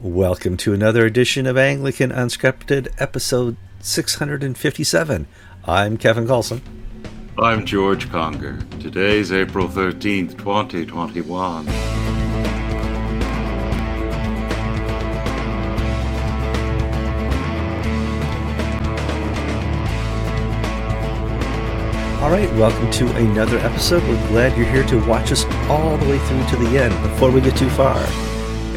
Welcome to another edition of Anglican Unscripted, episode 657. I'm Kevin Carlson. I'm George Conger. Today's April 13th, 2021. All right, welcome to another episode. We're glad you're here to watch us all the way through to the end. Before we get too far,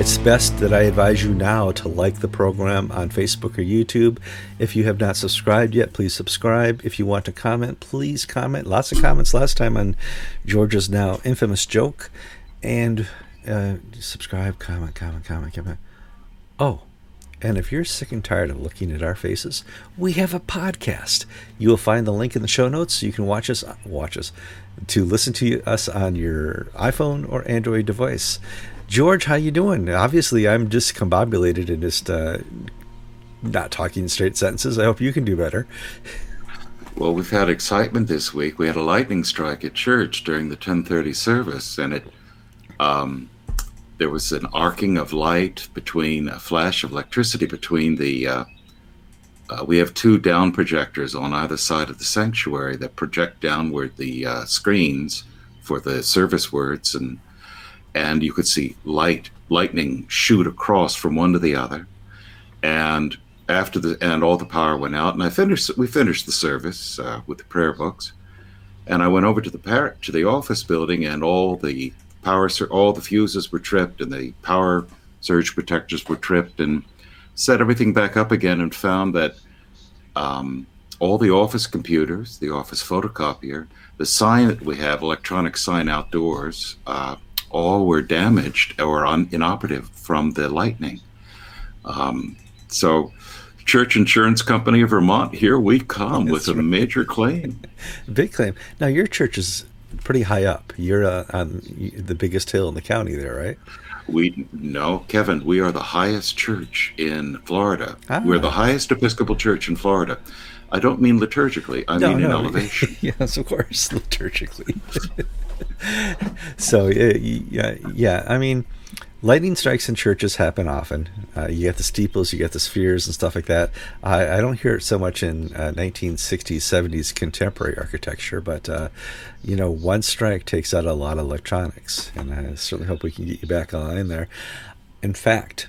it's best that I advise you now to like the program on Facebook or YouTube. If you have not subscribed yet, please subscribe. If you want to comment, please comment. Lots of comments last time on George's now infamous joke. And uh, subscribe, comment, comment, comment, comment. Oh, and if you're sick and tired of looking at our faces, we have a podcast. You will find the link in the show notes so you can watch us watch us to listen to us on your iPhone or Android device. George, how you doing? Obviously, I'm discombobulated and just uh, not talking straight sentences. I hope you can do better. Well, we've had excitement this week. We had a lightning strike at church during the 10:30 service, and it um, there was an arcing of light between a flash of electricity between the. Uh, uh, we have two down projectors on either side of the sanctuary that project downward the uh, screens for the service words, and and you could see light lightning shoot across from one to the other, and after the and all the power went out, and I finished. We finished the service uh, with the prayer books, and I went over to the par- to the office building, and all the power all the fuses were tripped and the power surge protectors were tripped and set everything back up again and found that um, all the office computers, the office photocopier, the sign that we have, electronic sign outdoors, uh, all were damaged or un- inoperative from the lightning. Um, so, Church Insurance Company of Vermont, here we come That's with right. a major claim. Big claim. Now, your church is pretty high up. You're uh, on the biggest hill in the county there, right? We no, Kevin. We are the highest church in Florida. Ah. We're the highest Episcopal church in Florida. I don't mean liturgically. I no, mean no. in elevation. yes, of course, liturgically. so yeah, yeah. I mean, lightning strikes in churches happen often. Uh, you get the steeples, you get the spheres and stuff like that. I, I don't hear it so much in uh, 1960s, 70s contemporary architecture, but uh, you know, one strike takes out a lot of electronics, and I certainly hope we can get you back online there. In fact,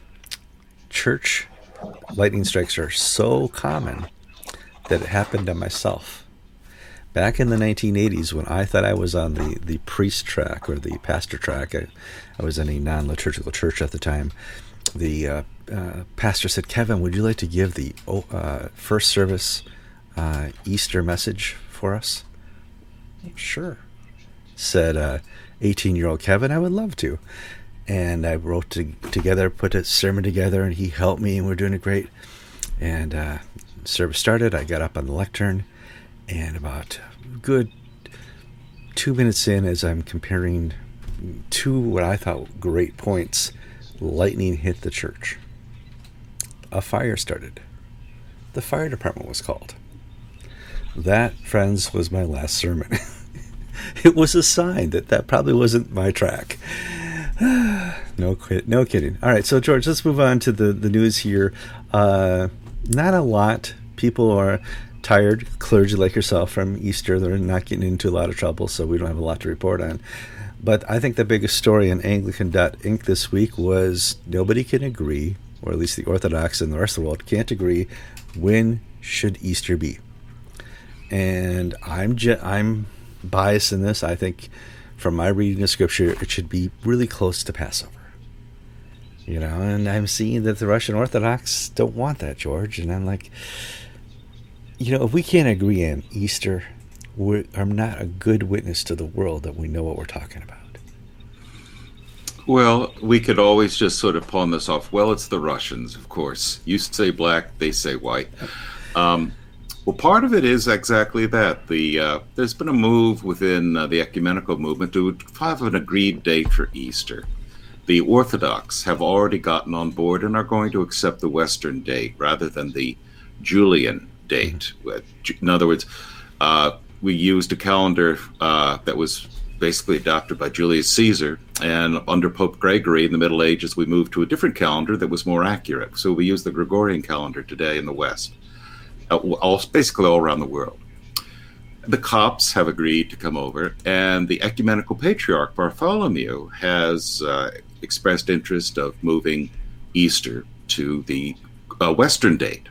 church lightning strikes are so common that it happened to myself back in the 1980s when I thought I was on the, the priest track or the pastor track, I, I was in a non liturgical church at the time. The uh, uh, pastor said, Kevin, would you like to give the uh, first service uh, Easter message for us? Sure, said 18 uh, year old Kevin, I would love to. And I wrote to, together, put a sermon together, and he helped me, and we're doing it great. And uh, service started. I got up on the lectern and about good two minutes in, as I'm comparing two what I thought great points, lightning hit the church. A fire started. The fire department was called. That, friends, was my last sermon. it was a sign that that probably wasn't my track. no, no kidding. All right, so George, let's move on to the the news here. Uh, not a lot. People are tired clergy like yourself from Easter. They're not getting into a lot of trouble, so we don't have a lot to report on. But I think the biggest story in Anglican.ink this week was nobody can agree, or at least the Orthodox and the rest of the world can't agree, when should Easter be. And I'm I'm biased in this. I think from my reading of Scripture, it should be really close to Passover. You know, and I'm seeing that the Russian Orthodox don't want that, George. And I'm like, you know, if we can't agree on Easter, we are not a good witness to the world that we know what we're talking about. Well, we could always just sort of pawn this off. Well, it's the Russians, of course. You say black, they say white. Um, well, part of it is exactly that. The uh, there's been a move within uh, the ecumenical movement to have an agreed date for Easter. The Orthodox have already gotten on board and are going to accept the Western date rather than the Julian date. In other words, uh, we used a calendar uh, that was basically adopted by Julius Caesar And under Pope Gregory in the Middle Ages, we moved to a different calendar that was more accurate. So we use the Gregorian calendar today in the West, uh, all, basically all around the world. The Copts have agreed to come over, and the Ecumenical Patriarch Bartholomew has uh, expressed interest of moving Easter to the uh, Western date.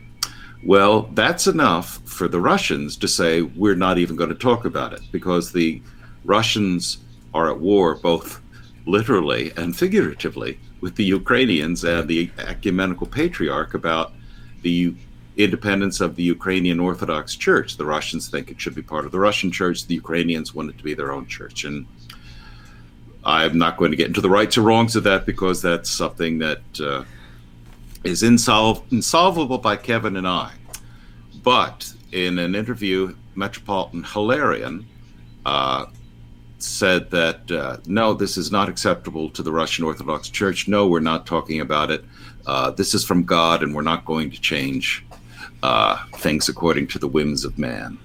Well, that's enough for the Russians to say we're not even going to talk about it because the Russians are at war both literally and figuratively with the Ukrainians and the ecumenical patriarch about the independence of the Ukrainian Orthodox Church. The Russians think it should be part of the Russian church. The Ukrainians want it to be their own church. And I'm not going to get into the rights or wrongs of that because that's something that uh, is insolv- insolvable by Kevin and I. But in an interview, Metropolitan Hilarion uh, said that uh, no, this is not acceptable to the Russian Orthodox Church. No, we're not talking about it. Uh, this is from God, and we're not going to change uh, things according to the whims of man.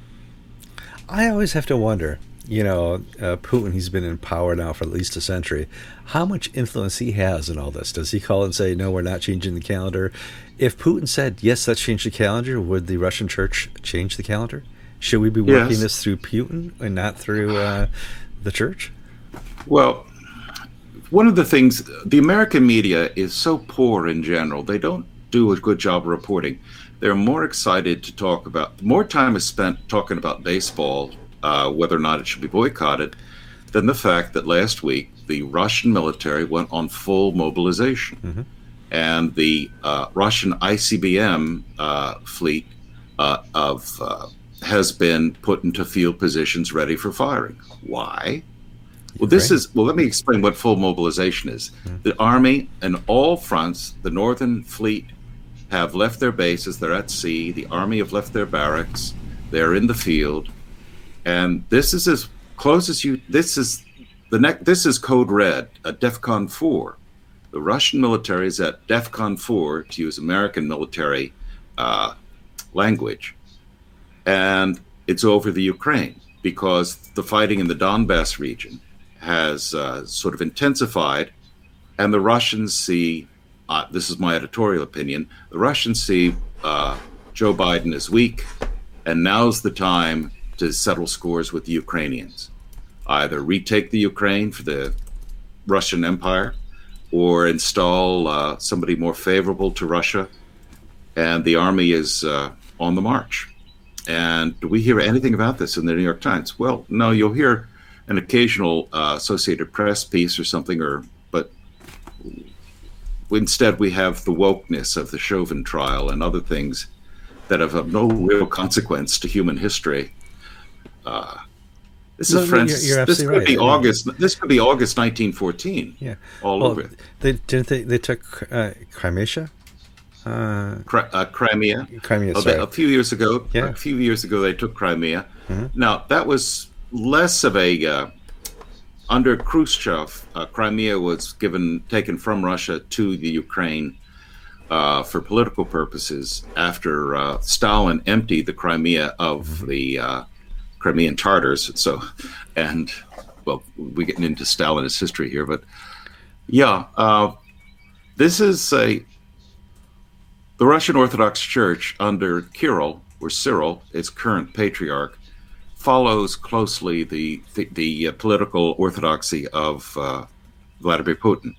I always have to wonder you know, uh, Putin, he's been in power now for at least a century. How much influence he has in all this? Does he call and say, no, we're not changing the calendar? If Putin said, yes, let's change the calendar, would the Russian church change the calendar? Should we be working yes. this through Putin and not through uh, the church? Well, one of the things, the American media is so poor in general. They don't do a good job reporting. They're more excited to talk about, more time is spent talking about baseball uh, whether or not it should be boycotted than the fact that last week the Russian military went on full mobilization. Mm-hmm. And the uh, Russian ICBM uh, fleet uh, of uh, has been put into field positions ready for firing. Why? Well, this right. is well. Let me explain what full mobilization is. Mm-hmm. The army and all fronts, the Northern Fleet, have left their bases. They're at sea. The army have left their barracks. They're in the field and this is as close as you. This is the next. This is code red, a DEFCON four. The Russian military is at DEFCON four, to use American military uh, language, and it's over the Ukraine because the fighting in the Donbass region has uh, sort of intensified, and the Russians see. Uh, this is my editorial opinion. The Russians see uh, Joe Biden is weak, and now's the time to settle scores with the Ukrainians. Either retake the Ukraine for the Russian Empire or install uh, somebody more favorable to Russia. And the army is uh, on the march. And do we hear anything about this in the New York Times? Well, no, you'll hear an occasional uh, Associated Press piece or something, or but instead we have the wokeness of the Chauvin trial and other things that have no real consequence to human history uh, this no, is Francis. You're, you're this could right. be August. This could be August 1914. Yeah, all well, over. They didn't they? They took uh, Crimea. Uh, uh, Crimea. Crimea. Oh, they, a few years ago. Yeah. A few years ago, they took Crimea. Mm-hmm. Now that was less of a uh, under Khrushchev. Uh, Crimea was given taken from Russia to the Ukraine uh, for political purposes after uh, Stalin emptied the Crimea of mm-hmm. the uh, Crimean Tartars. So, and well, we're getting into Stalinist history here, but yeah, uh, this is a the Russian Orthodox Church under Kirill or Cyril, its current patriarch, follows closely the the, the uh, political orthodoxy of uh, Vladimir Putin.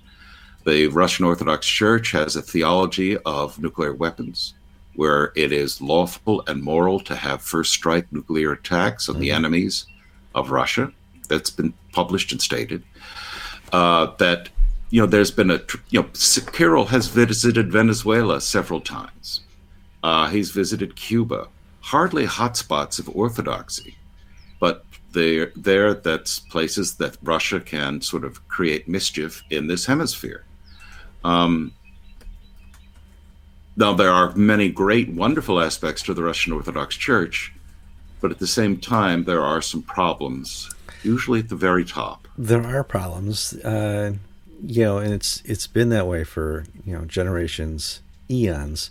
The Russian Orthodox Church has a theology of nuclear weapons where it is lawful and moral to have first strike nuclear attacks on mm-hmm. the enemies of Russia. That's been published and stated. Uh, that you know, there's been a you know, Kirill has visited Venezuela several times. Uh, he's visited Cuba. Hardly hotspots of orthodoxy, but there, there that's places that Russia can sort of create mischief in this hemisphere. Um, now, there are many great, wonderful aspects to the Russian Orthodox Church, but at the same time, there are some problems, usually at the very top. There are problems, uh, you know, and it's it's been that way for you know generations, eons,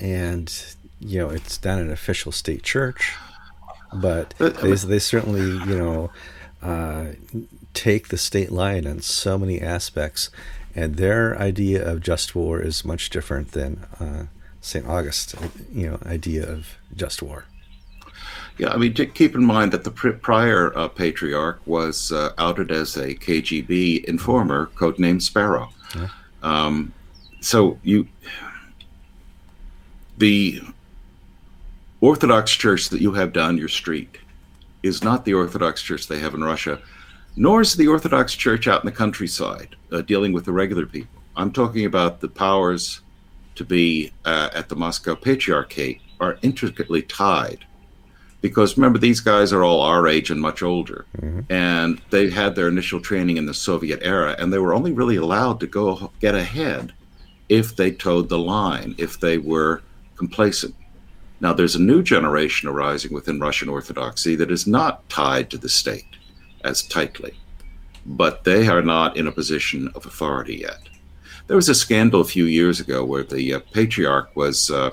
and you know it's not an official state church, but they, they certainly you know uh, take the state line on so many aspects, and their idea of just war is much different than uh, St. August, you know, idea of just war. Yeah, I mean, keep in mind that the prior uh, patriarch was uh, outed as a KGB informer, codenamed Sparrow. Yeah. Um, so you, the Orthodox Church that you have down your street is not the Orthodox Church they have in Russia, nor is the Orthodox Church out in the countryside uh, dealing with the regular people. I'm talking about the powers to be uh, at the Moscow Patriarchate are intricately tied. Because remember, these guys are all our age and much older. Mm-hmm. And they had their initial training in the Soviet era, and they were only really allowed to go get ahead if they towed the line, if they were complacent. Now, there's a new generation arising within Russian Orthodoxy that is not tied to the state as tightly, but they are not in a position of authority yet. There was a scandal a few years ago where the uh, patriarch was uh,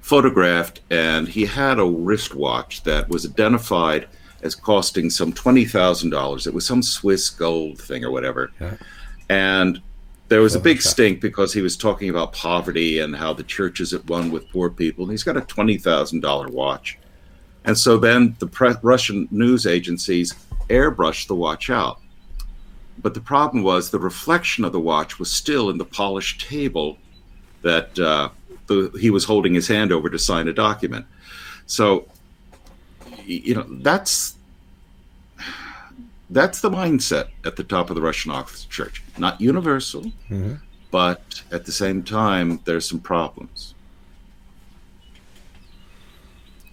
photographed and he had a wristwatch that was identified as costing some $20,000. It was some Swiss gold thing or whatever. Yeah. And there was a big stink because he was talking about poverty and how the church is at one with poor people. And he's got a $20,000 watch. And so then the pre- Russian news agencies airbrushed the watch out. But the problem was the reflection of the watch was still in the polished table that uh, the, he was holding his hand over to sign a document. So, you know, that's that's the mindset at the top of the Russian Orthodox Church. Not universal, mm-hmm. but at the same time, there's some problems.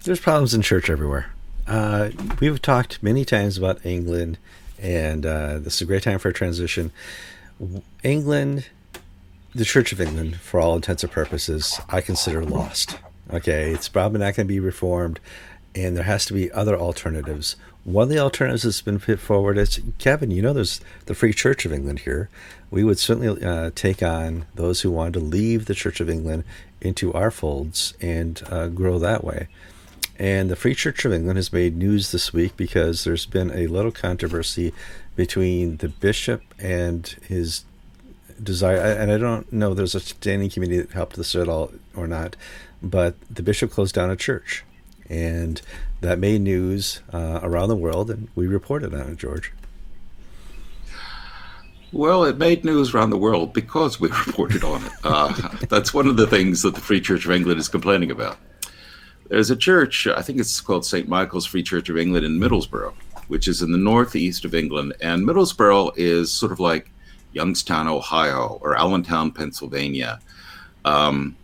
There's problems in church everywhere. Uh, we've talked many times about England, and uh, this is a great time for a transition. England, the Church of England, for all intents and purposes, I consider lost. Okay, it's probably not going to be reformed, and there has to be other alternatives. One of the alternatives that's been put forward is Kevin. You know, there's the Free Church of England here. We would certainly uh, take on those who wanted to leave the Church of England into our folds and uh, grow that way. And the Free Church of England has made news this week because there's been a little controversy between the bishop and his desire. And I don't know there's a standing committee that helped this at all or not, but the bishop closed down a church. And that made news uh, around the world, and we reported on it, George. Well, it made news around the world because we reported on it. Uh, that's one of the things that the Free Church of England is complaining about. There's a church, I think it's called St. Michael's Free Church of England in Middlesbrough, which is in the northeast of England. And Middlesbrough is sort of like Youngstown, Ohio, or Allentown, Pennsylvania. Um,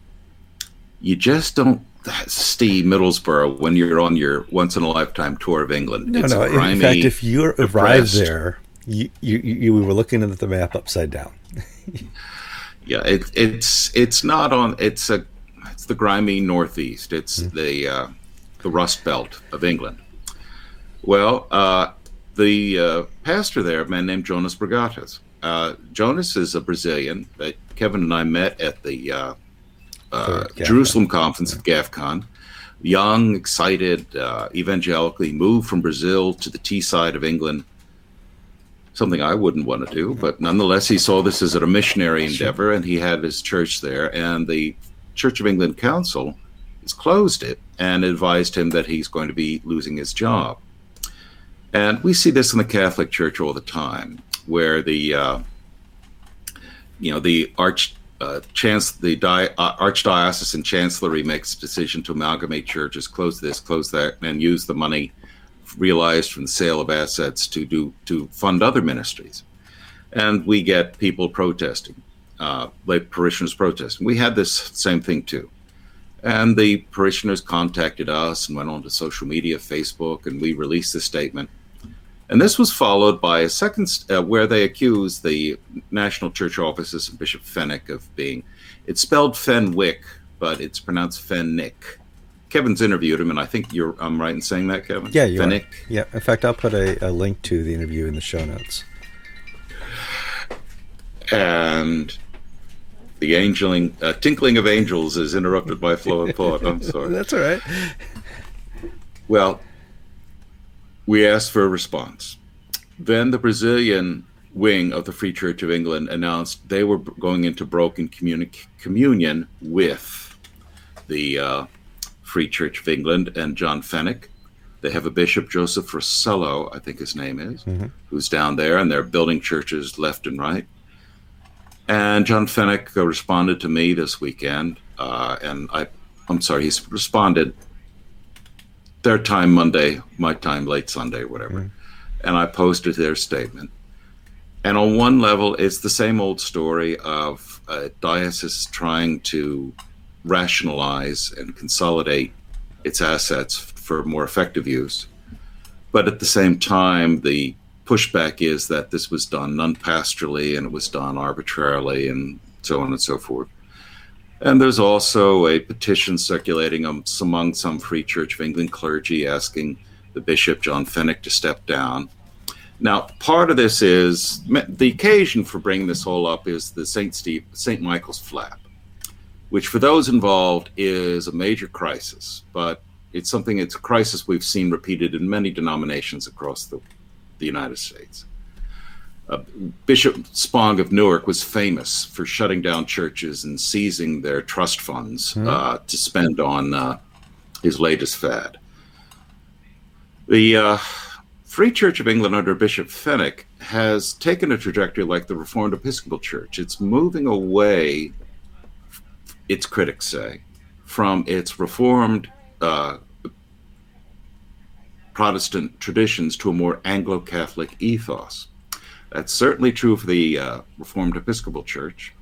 you just don't see Middlesbrough when you're on your once in a lifetime tour of England. No, it's no. Grimy, in fact, if you arrived there, you, you you were looking at the map upside down. yeah, it, it's it's not on. It's a it's the grimy northeast. It's mm-hmm. the uh, the Rust Belt of England. Well, uh, the uh, pastor there, a man named Jonas Bragatas. Uh, Jonas is a Brazilian that Kevin and I met at the uh, uh, Jerusalem conference at GAFCON. Young, excited, uh, evangelically moved from Brazil to the Teesside of England. Something I wouldn't want to do, but nonetheless, he saw this as a missionary endeavor, and he had his church there. And the Church of England Council has closed it and advised him that he's going to be losing his job. And we see this in the Catholic Church all the time, where the uh, you know the arch uh, chance the di- uh, archdiocesan chancellery makes a decision to amalgamate churches, close this, close that, and use the money realized from the sale of assets to do to fund other ministries. And we get people protesting, uh, like parishioners protesting. We had this same thing too. And the parishioners contacted us and went on to social media, Facebook, and we released a statement and this was followed by a second, uh, where they accused the National Church offices and Bishop Fenwick of being, it's spelled Fenwick, but it's pronounced Fennick. Kevin's interviewed him, and I think you're, I'm right in saying that, Kevin? Yeah, you Fennick. Are. Yeah, in fact, I'll put a, a link to the interview in the show notes. And the angeling, uh, tinkling of angels is interrupted by flow of thought. I'm sorry. That's all right. Well, we asked for a response. then the Brazilian wing of the Free Church of England announced they were going into broken communi- communion with the uh, Free Church of England and John Fenwick. They have a bishop, Joseph Rossello, I think his name is, mm-hmm. who's down there, and they're building churches left and right. And John Fenwick responded to me this weekend, uh, and I, I'm sorry, he's responded their time Monday, my time late Sunday, whatever. Mm-hmm. And I posted their statement. And on one level, it's the same old story of a diocese trying to rationalize and consolidate its assets for more effective use. But at the same time, the pushback is that this was done non pastorally and it was done arbitrarily and so on and so forth. And there's also a petition circulating um, among some Free Church of England clergy asking the Bishop John Fenwick to step down. Now, part of this is the occasion for bringing this all up is the St. Steve, St. Michael's flap, which for those involved is a major crisis, but it's something, it's a crisis we've seen repeated in many denominations across the, the United States. Uh, Bishop Spong of Newark was famous for shutting down churches and seizing their trust funds mm. uh, to spend on uh, his latest fad. The uh, Free Church of England under Bishop Fenwick has taken a trajectory like the Reformed Episcopal Church. It's moving away, its critics say, from its Reformed uh, Protestant traditions to a more Anglo Catholic ethos. That's certainly true for the uh, Reformed Episcopal Church,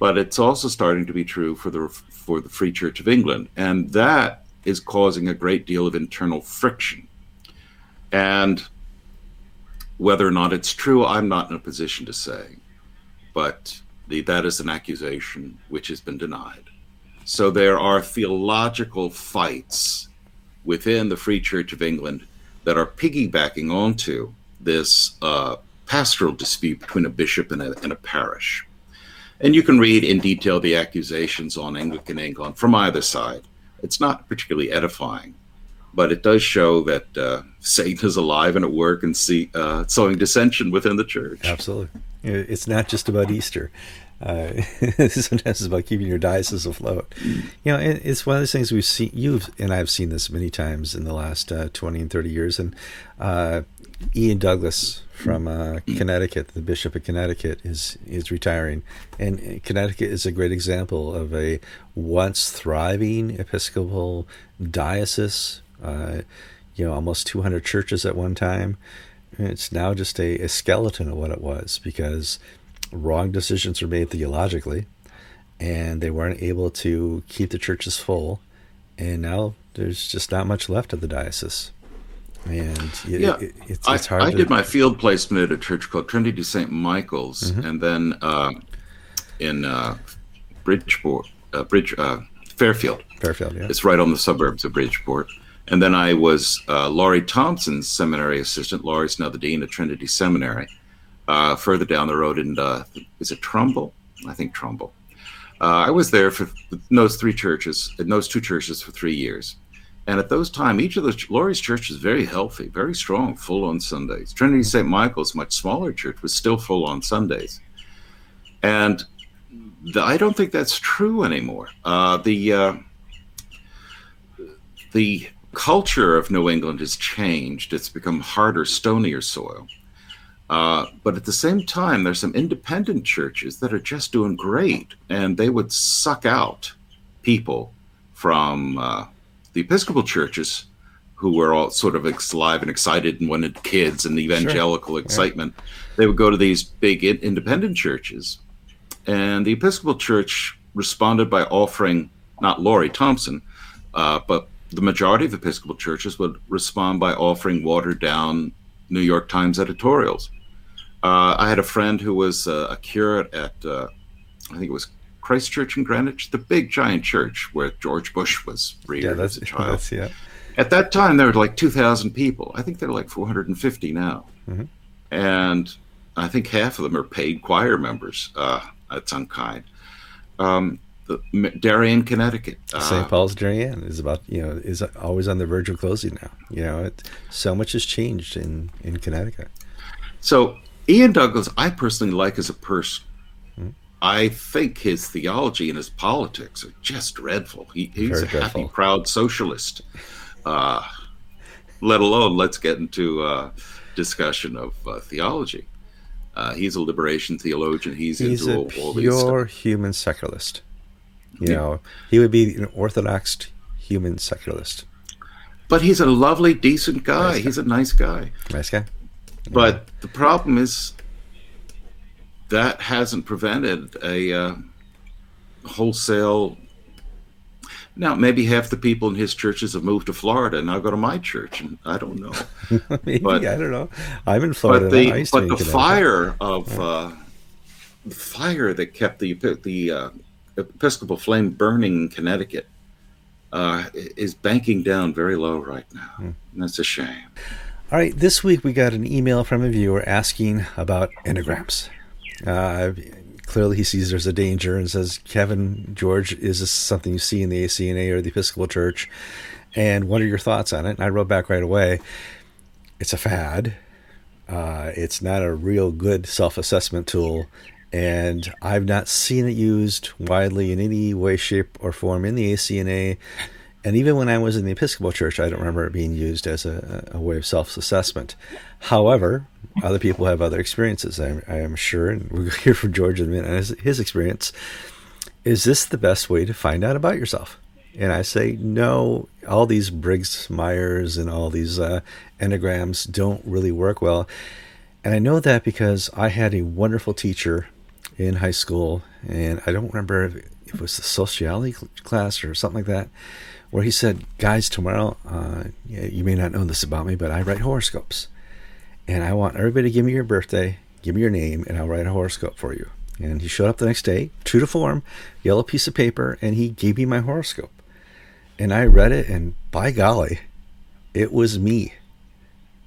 but it's also starting to be true for the for the Free Church of England, and that is causing a great deal of internal friction and whether or not it's true, I'm not in a position to say. But the, that is an accusation which has been denied. So there are theological fights within the Free Church of England that are piggybacking onto this uh, pastoral dispute between a bishop and a, and a, parish. And you can read in detail the accusations on Anglican England from either side. It's not particularly edifying but it does show that uh, Satan is alive and at work and see, uh, sowing dissension within the church. Absolutely. It's not just about Easter. Uh, sometimes it's about keeping your diocese afloat. You know, it's one of those things we've seen. You and I have seen this many times in the last uh, twenty and thirty years. And uh, Ian Douglas from uh, Connecticut, the Bishop of Connecticut, is is retiring, and Connecticut is a great example of a once thriving Episcopal diocese uh, you know, almost 200 churches at one time. It's now just a, a skeleton of what it was because wrong decisions were made theologically and they weren't able to keep the churches full. And now there's just not much left of the diocese. And it, yeah, it, it's, it's, hard. I, I to... did my field placement at a church called Trinity St. Michael's, mm-hmm. and then uh, in uh, Bridgeport, uh, Bridge, uh, Fairfield. Fairfield, yeah. It's right on the suburbs of Bridgeport. And then I was uh, Laurie Thompson's seminary assistant. Laurie's now the dean of Trinity Seminary. Uh, further down the road in, uh, is it Trumbull? I think Trumbull. Uh, I was there for those three churches, in those two churches for three years. And at those time, each of those, Laurie's church was very healthy, very strong, full on Sundays. Trinity St. Michael's, much smaller church, was still full on Sundays. And the, I don't think that's true anymore. Uh, the, uh, the culture of New England has changed. It's become harder, stonier soil. Uh, but at the same time, there's some independent churches that are just doing great, and they would suck out people from uh, the Episcopal churches who were all sort of alive and excited and wanted kids and evangelical sure. excitement. Yeah. They would go to these big independent churches, and the Episcopal Church responded by offering not Laurie Thompson, uh, but the majority of Episcopal churches would respond by offering watered down New York Times editorials. Uh, I had a friend who was uh, a curate at, uh, I think it was Christ Church in Greenwich, the big giant church where George Bush was reared yeah, that's, as a child. That's, yeah. At that time, there were like 2,000 people. I think they're like 450 now. Mm-hmm. And I think half of them are paid choir members. Uh, that's unkind. Um, the Darien, Connecticut. Uh, St. Paul's Darien is about you know is always on the verge of closing now. You know, it, so much has changed in in Connecticut. So Ian Douglas, I personally like as a person. Hmm. I think his theology and his politics are just dreadful. He, he's Very a dreadful. happy, proud socialist. Uh, let alone let's get into uh, discussion of uh, theology. Uh, he's a liberation theologian. He's, he's into a all, pure human secularist. You yeah. know, he would be an orthodox human secularist. But he's a lovely, decent guy. Nice guy. He's a nice guy. Nice guy. But the problem is that hasn't prevented a uh, wholesale. Now, maybe half the people in his churches have moved to Florida and now go to my church, and I don't know. maybe but, I don't know. I'm in Florida. But the, but the fire of uh, the fire that kept the the uh, Episcopal flame burning in Connecticut uh, is banking down very low right now. Mm. That's a shame. All right, this week we got an email from a viewer asking about enneagrams. Uh, clearly, he sees there's a danger and says, Kevin, George, is this something you see in the ACNA or the Episcopal Church? And what are your thoughts on it? And I wrote back right away, it's a fad. Uh, it's not a real good self assessment tool. And I've not seen it used widely in any way, shape, or form in the ACNA and even when I was in the Episcopal Church, I don't remember it being used as a, a way of self assessment. However, other people have other experiences, I, I, am sure. And we'll hear from George in a minute his, his experience. Is this the best way to find out about yourself? And I say, no, all these Briggs Myers and all these uh, enneagrams don't really work well. And I know that because I had a wonderful teacher in high school, and I don't remember if it was the sociology class or something like that where he said, Guys, tomorrow, uh, you may not know this about me, but I write horoscopes. And I want everybody to give me your birthday, give me your name, and I'll write a horoscope for you. And he showed up the next day, true to form, yellow piece of paper, and he gave me my horoscope. And I read it, and by golly, it was me.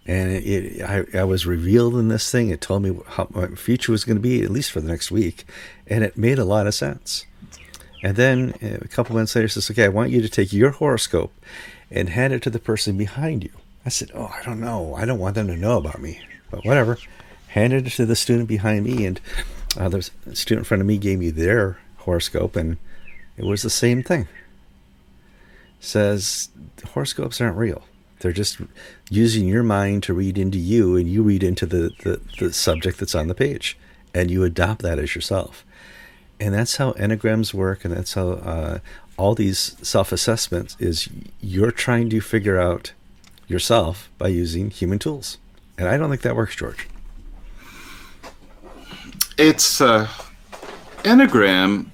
And it, it I, I was revealed in this thing. It told me how my future was going to be, at least for the next week. And it made a lot of sense. And then uh, a couple minutes later, says, "Okay, I want you to take your horoscope and hand it to the person behind you." I said, "Oh, I don't know. I don't want them to know about me, but whatever." Handed it to the student behind me, and uh, the student in front of me gave me their horoscope, and it was the same thing. Says horoscopes aren't real. They're just using your mind to read into you, and you read into the, the, the subject that's on the page, and you adopt that as yourself. And that's how enneagrams work and that's how uh, all these self-assessments is you're trying to figure out yourself by using human tools. And i don't think that works george. It's uh, enneagram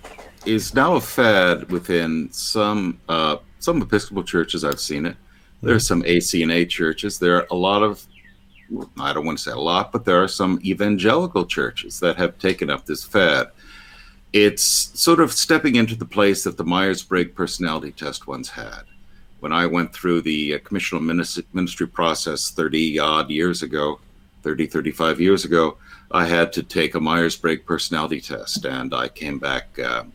is now a fad within some uh, some episcopal churches. I've seen it there are mm-hmm. some acna churches there are a lot of i don't want to say a lot but there are some evangelical churches that have taken up this fad it's sort of stepping into the place that the Myers Briggs personality test once had. When I went through the uh, commissional ministry process 30 odd years ago, 30, 35 years ago, I had to take a Myers Briggs personality test, and I came back uh,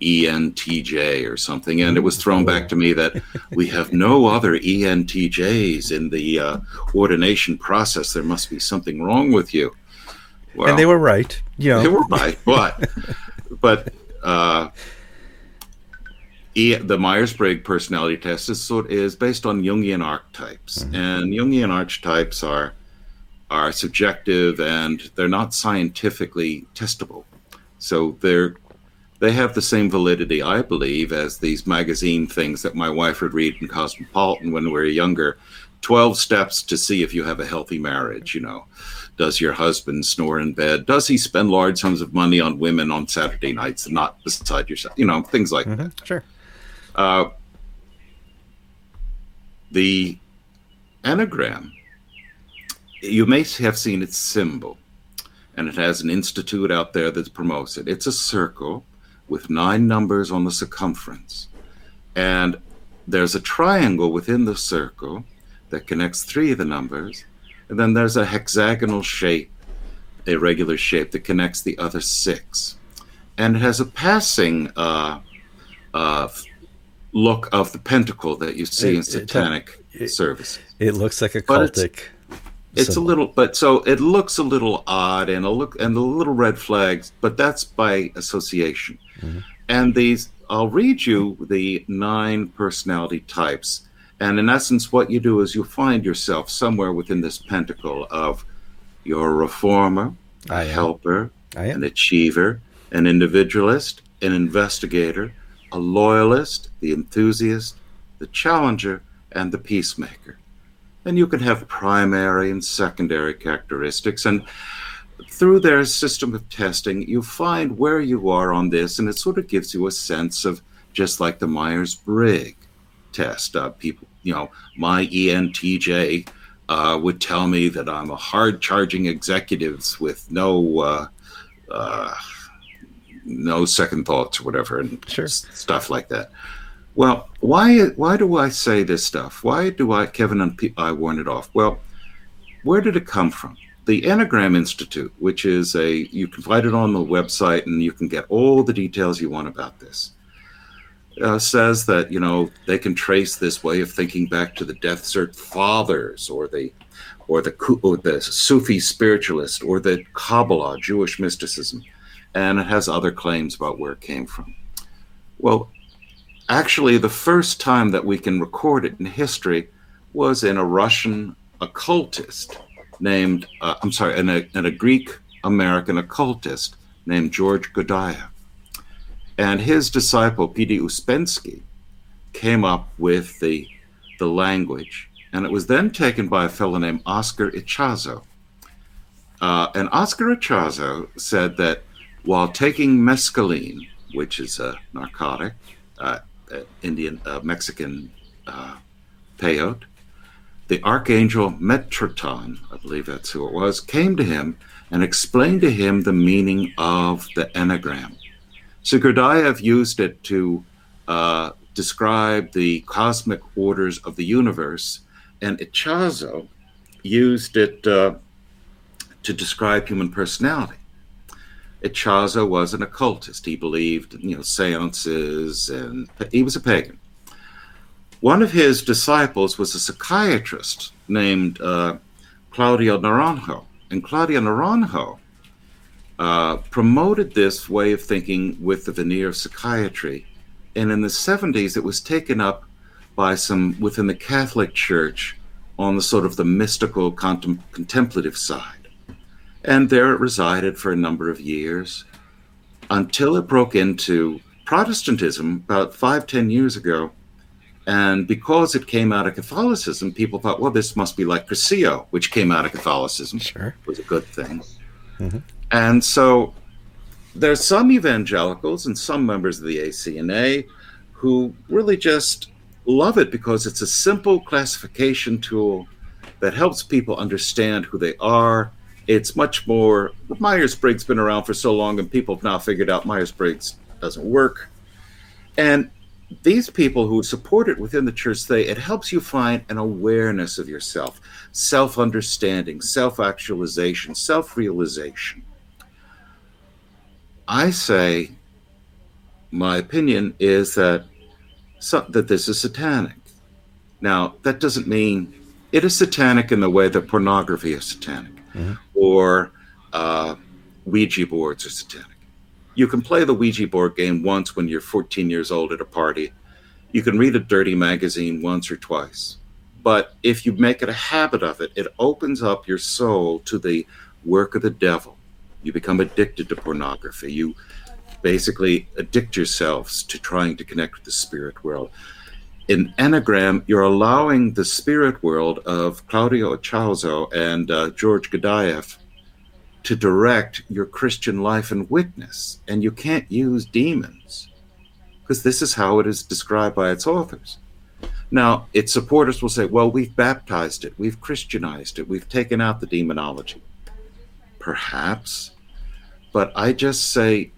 ENTJ or something, and it was thrown back to me that we have no other ENTJs in the uh, ordination process. There must be something wrong with you. Well, and they were right. You know. They were right, but but uh, the Myers Briggs personality test is sort is based on Jungian archetypes, mm-hmm. and Jungian archetypes are are subjective and they're not scientifically testable. So they're they have the same validity, I believe, as these magazine things that my wife would read in Cosmopolitan when we were younger. Twelve steps to see if you have a healthy marriage, you know. Does your husband snore in bed? Does he spend large sums of money on women on Saturday nights and not beside yourself? You know, things like mm-hmm, that. Sure. Uh, the enneagram, you may have seen its symbol, and it has an institute out there that promotes it. It's a circle with nine numbers on the circumference. And there's a triangle within the circle that connects three of the numbers and then there's a hexagonal shape, a regular shape that connects the other six. And it has a passing uh, uh, look of the pentacle that you see it, in satanic it, service. It looks like a cultic it's symbol. a little, but so it looks a little odd and a look and the little red flags, but that's by association. Mm-hmm. And these, I'll read you the nine personality types. And in essence, what you do is you find yourself somewhere within this pentacle of you're a reformer, a helper, an achiever, an individualist, an investigator, a loyalist, the enthusiast, the challenger, and the peacemaker. And you can have primary and secondary characteristics. And through their system of testing, you find where you are on this, and it sort of gives you a sense of just like the Myers Briggs test. Uh, people, you know, my ENTJ uh, would tell me that I'm a hard charging executive with no. Uh, uh, no second thoughts or whatever and sure. stuff like that. Well, why why do I say this stuff? Why do I Kevin and I warn it off? Well, where did it come from? The Enneagram Institute, which is a you can find it on the website and you can get all the details you want about this. Uh, says that you know they can trace this way of thinking back to the Desert fathers or the or the or the Sufi spiritualist or the Kabbalah Jewish mysticism and it has other claims about where it came from. Well, actually, the first time that we can record it in history was in a Russian occultist named, uh, I'm sorry, in a, in a Greek American occultist named George Gurdjieff. And his disciple, P.D. Uspensky, came up with the, the language, and it was then taken by a fellow named Oscar Ichazo. Uh, and Oscar Ichazo said that while taking mescaline, which is a narcotic, uh, uh, Indian, uh, Mexican uh, peyote, the archangel Metatron, I believe that's who it was, came to him and explained to him the meaning of the enneagram. So Gurdjieff used it to uh, describe the cosmic orders of the universe, and Ichazo used it uh, to describe human personality. Ichazo was an occultist. He believed, you know, seances, and he was a pagan. One of his disciples was a psychiatrist named uh, Claudio Naranjo, and Claudio Naranjo uh, promoted this way of thinking with the veneer of psychiatry. And in the 70s, it was taken up by some within the Catholic Church on the sort of the mystical contem- contemplative side. And there it resided for a number of years until it broke into Protestantism about five, ten years ago. And because it came out of Catholicism, people thought, well, this must be like Cursillo, which came out of Catholicism. Sure. was a good thing. Mm-hmm. And so there's some evangelicals and some members of the ACNA who really just love it because it's a simple classification tool that helps people understand who they are it's much more myers-briggs been around for so long and people have now figured out myers-briggs doesn't work and these people who support it within the church say it helps you find an awareness of yourself self-understanding self-actualization self-realization i say my opinion is that so, that this is satanic now that doesn't mean it is satanic in the way that pornography is satanic mm-hmm. or uh, Ouija boards are satanic. You can play the Ouija board game once when you're 14 years old at a party. You can read a dirty magazine once or twice. But if you make it a habit of it, it opens up your soul to the work of the devil. You become addicted to pornography. You basically addict yourselves to trying to connect with the spirit world in Enneagram, you're allowing the spirit world of Claudio Ichazo and uh, George Gurdjieff to direct your Christian life and witness. And you can't use demons because this is how it is described by its authors. Now, its supporters will say, well, we've baptized it, we've Christianized it, we've taken out the demonology. Perhaps. But I just say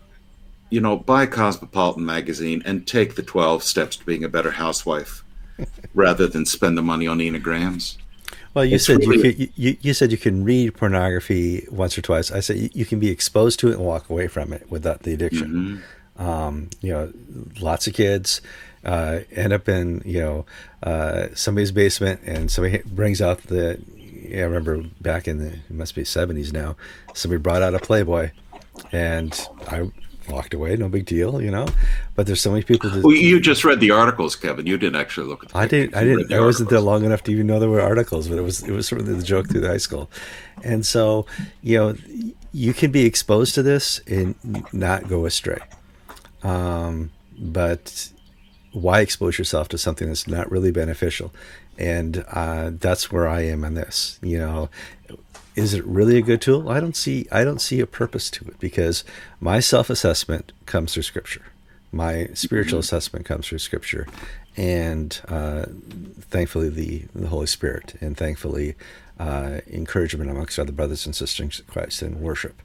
you know, buy Cosmopolitan magazine and take the 12 steps to being a better housewife rather than spend the money on enneagrams. Well, you it's said really, you, you, you said you can read pornography once or twice. I said you, can be exposed to it and walk away from it without the addiction. Mm-hmm. Um, you know, lots of kids uh, end up in you know uh, somebody's basement and somebody brings out the I remember back in the it must be seventies now. Somebody brought out a Playboy, and I walked away. No big deal, you know. But there's so many people. That, well, you just read the articles, Kevin. You didn't actually look at. the I didn't. I didn't. I wasn't there long enough to even know there were articles, but it was it was sort of the joke through the high school, and so you know you can be exposed to this and not go astray. Um, but why expose yourself to something that's not really beneficial? And uh, that's where I am on this. You know, is it really a good tool? I don't see. I don't see a purpose to it because my self-assessment comes through Scripture. My spiritual mm-hmm. assessment comes through Scripture, and uh, thankfully the the Holy Spirit, and thankfully uh, encouragement amongst other brothers and sisters in Christ in worship.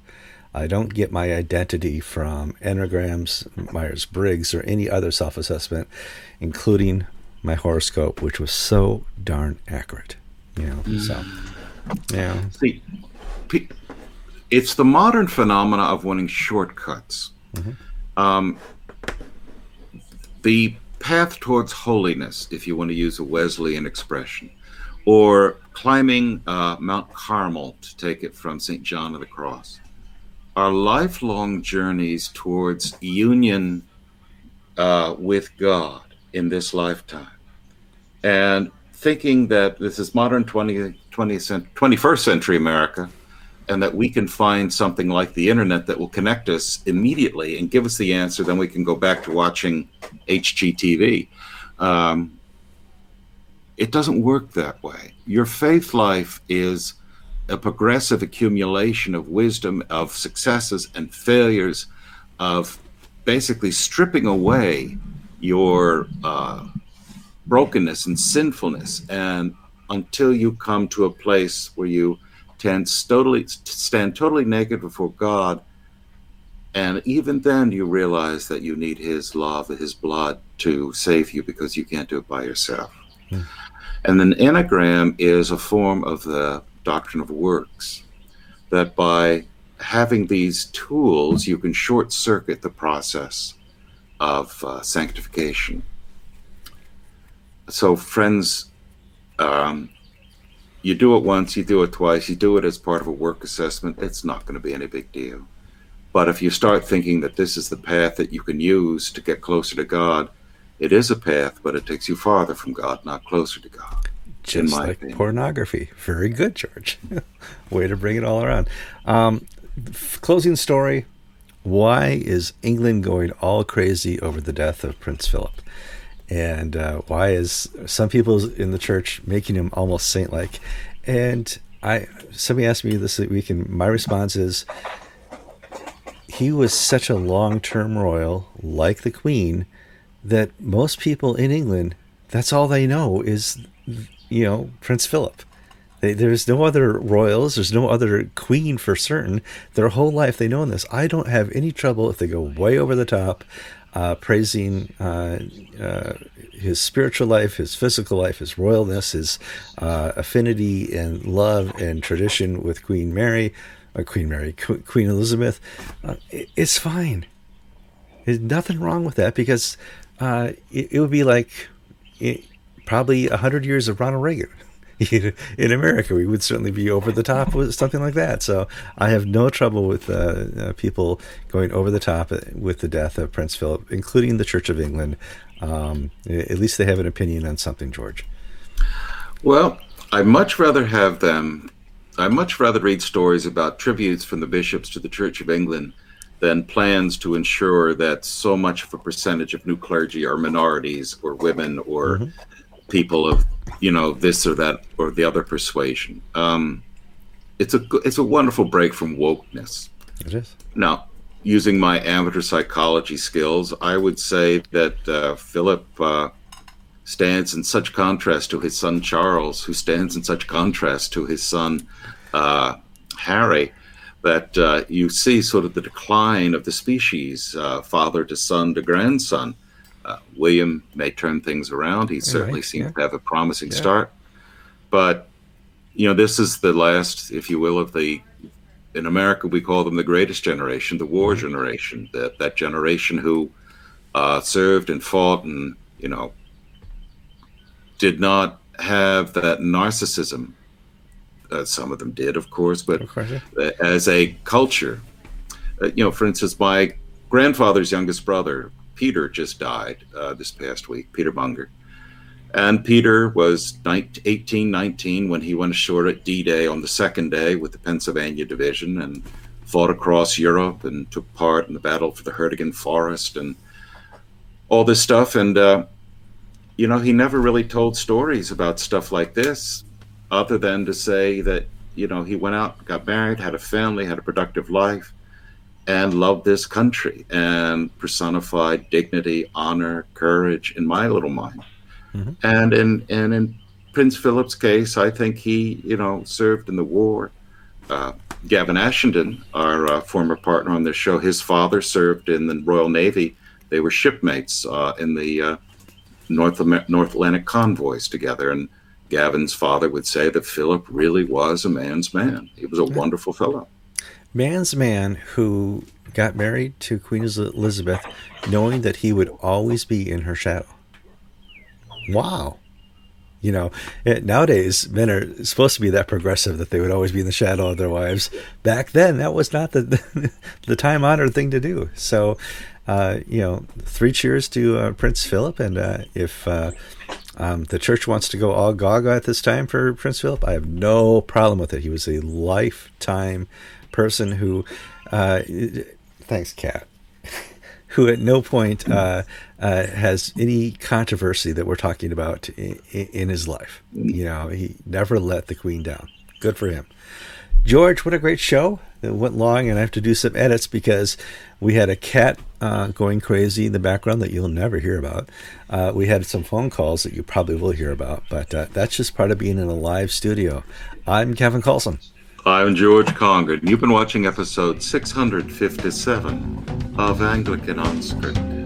I don't get my identity from Enneagrams, Myers Briggs, or any other self assessment, including my horoscope, which was so darn accurate. You know, mm. so yeah. See, it's the modern phenomena of wanting shortcuts. Mm-hmm. Um, the path towards holiness, if you want to use a Wesleyan expression, or climbing uh, Mount Carmel, to take it from St. John of the Cross, are lifelong journeys towards union uh, with God in this lifetime. And thinking that this is modern 20, 20th, 21st century America, and that we can find something like the internet that will connect us immediately and give us the answer, then we can go back to watching HGTV. Um, it doesn't work that way. Your faith life is a progressive accumulation of wisdom, of successes and failures, of basically stripping away your uh, brokenness and sinfulness, and until you come to a place where you tend totally stand totally naked before God, and even then you realize that you need His love, His blood to save you because you can't do it by yourself. Hmm. And then Enneagram is a form of the doctrine of works, that by having these tools, you can short circuit the process of uh, sanctification. So, friends, um, you do it once, you do it twice, you do it as part of a work assessment, it's not going to be any big deal. But if you start thinking that this is the path that you can use to get closer to God, it is a path, but it takes you farther from God, not closer to God. Just like opinion. pornography. Very good, George. Way to bring it all around. Um, closing story Why is England going all crazy over the death of Prince Philip? And uh, why is some people in the church making him almost saint like? And I somebody asked me this week, and my response is he was such a long term royal, like the Queen, that most people in England, that's all they know is, you know, Prince Philip. They, there's no other royals. There's no other queen for certain. Their whole life they know this. I don't have any trouble if they go way over the top, uh, praising uh, uh, his spiritual life, his physical life, his royalness, his uh, affinity and love and tradition with Queen Mary, uh, Queen Mary, Queen Elizabeth. Uh, it, it's fine. There's nothing wrong with that because it, it, would be like it, probably a hundred years of Ronald Reagan. in America, we would certainly be over the top with something like that. So I have no trouble with uh, uh, people going over the top with the death of Prince Philip, including the Church of England. Um, at least they have an opinion on something, George. Well, I'd much rather have them. I'd much rather read stories about tributes from the bishops to the Church of England than plans to ensure that so much of a percentage of new clergy are minorities or women or mm-hmm. people of you know this or that or the other persuasion. Um, it's a it's a wonderful break from wokeness. It is now using my amateur psychology skills. I would say that uh, Philip. Uh, stands in such contrast to his son Charles, who stands in such contrast to his son uh, Harry, that uh, you see sort of the decline of the species, uh, father to son to grandson. Uh, William may turn things around. He certainly right, seems yeah. to have a promising yeah. start. But, you know, this is the last, if you will, of the, in America, we call them the greatest generation, the war mm-hmm. generation, that, that generation who uh, served and fought and, you know, did not have that narcissism Uh, some of them did, of course, but Of course, yeah. as a culture, uh, you know, for instance, my grandfather's youngest brother, Peter, just died uh, this past week, Peter Bunger. And Peter was 19, 18, 19 when he went ashore at D Day on the second day with the Pennsylvania Division and fought across Europe and took part in the battle for the Hurtgen Forest and all this stuff. And, uh, you know, he never really told stories about stuff like this other than to say that, you know, he went out, got married, had a family, had a productive life, and loved this country and personified dignity, honor, courage in my little mind. Mhm. And in and in Prince Philip's case, I think he, you know, served in the war. Uh, Gavin Ashenden, our uh, former partner on this show, his father served in the Royal Navy. They were shipmates uh, in the uh, North Amer- North Atlantic convoys together. And Gavin's father would say that Philip really was a man's man. He was a wonderful fellow. Man's man who got married to Queen Elizabeth knowing that he would always be in her shadow. Wow. You know, it, nowadays men are supposed to be that progressive that they would always be in the shadow of their wives. Back then, that was not the the time honored thing to do. So, uh, you know, three cheers to uh, Prince Philip, and uh, if uh, um, the church wants to go all gaga at this time for Prince Philip, I have no problem with it. He was a lifetime person who, uh, thanks, Kat, who at no point uh, uh, has any controversy that we're talking about in, in his life. You know, he never let the Queen down. Good for him. George, what a great show. It went long, and I have to do some edits because we had a cat uh, going crazy in the background that you'll never hear about. Uh, we had some phone calls that you probably will hear about, but uh, that's just part of being in a live studio. I'm Kevin Kallsen. I'm George Conger, and you've been watching episode 657 of Anglican Unscripted.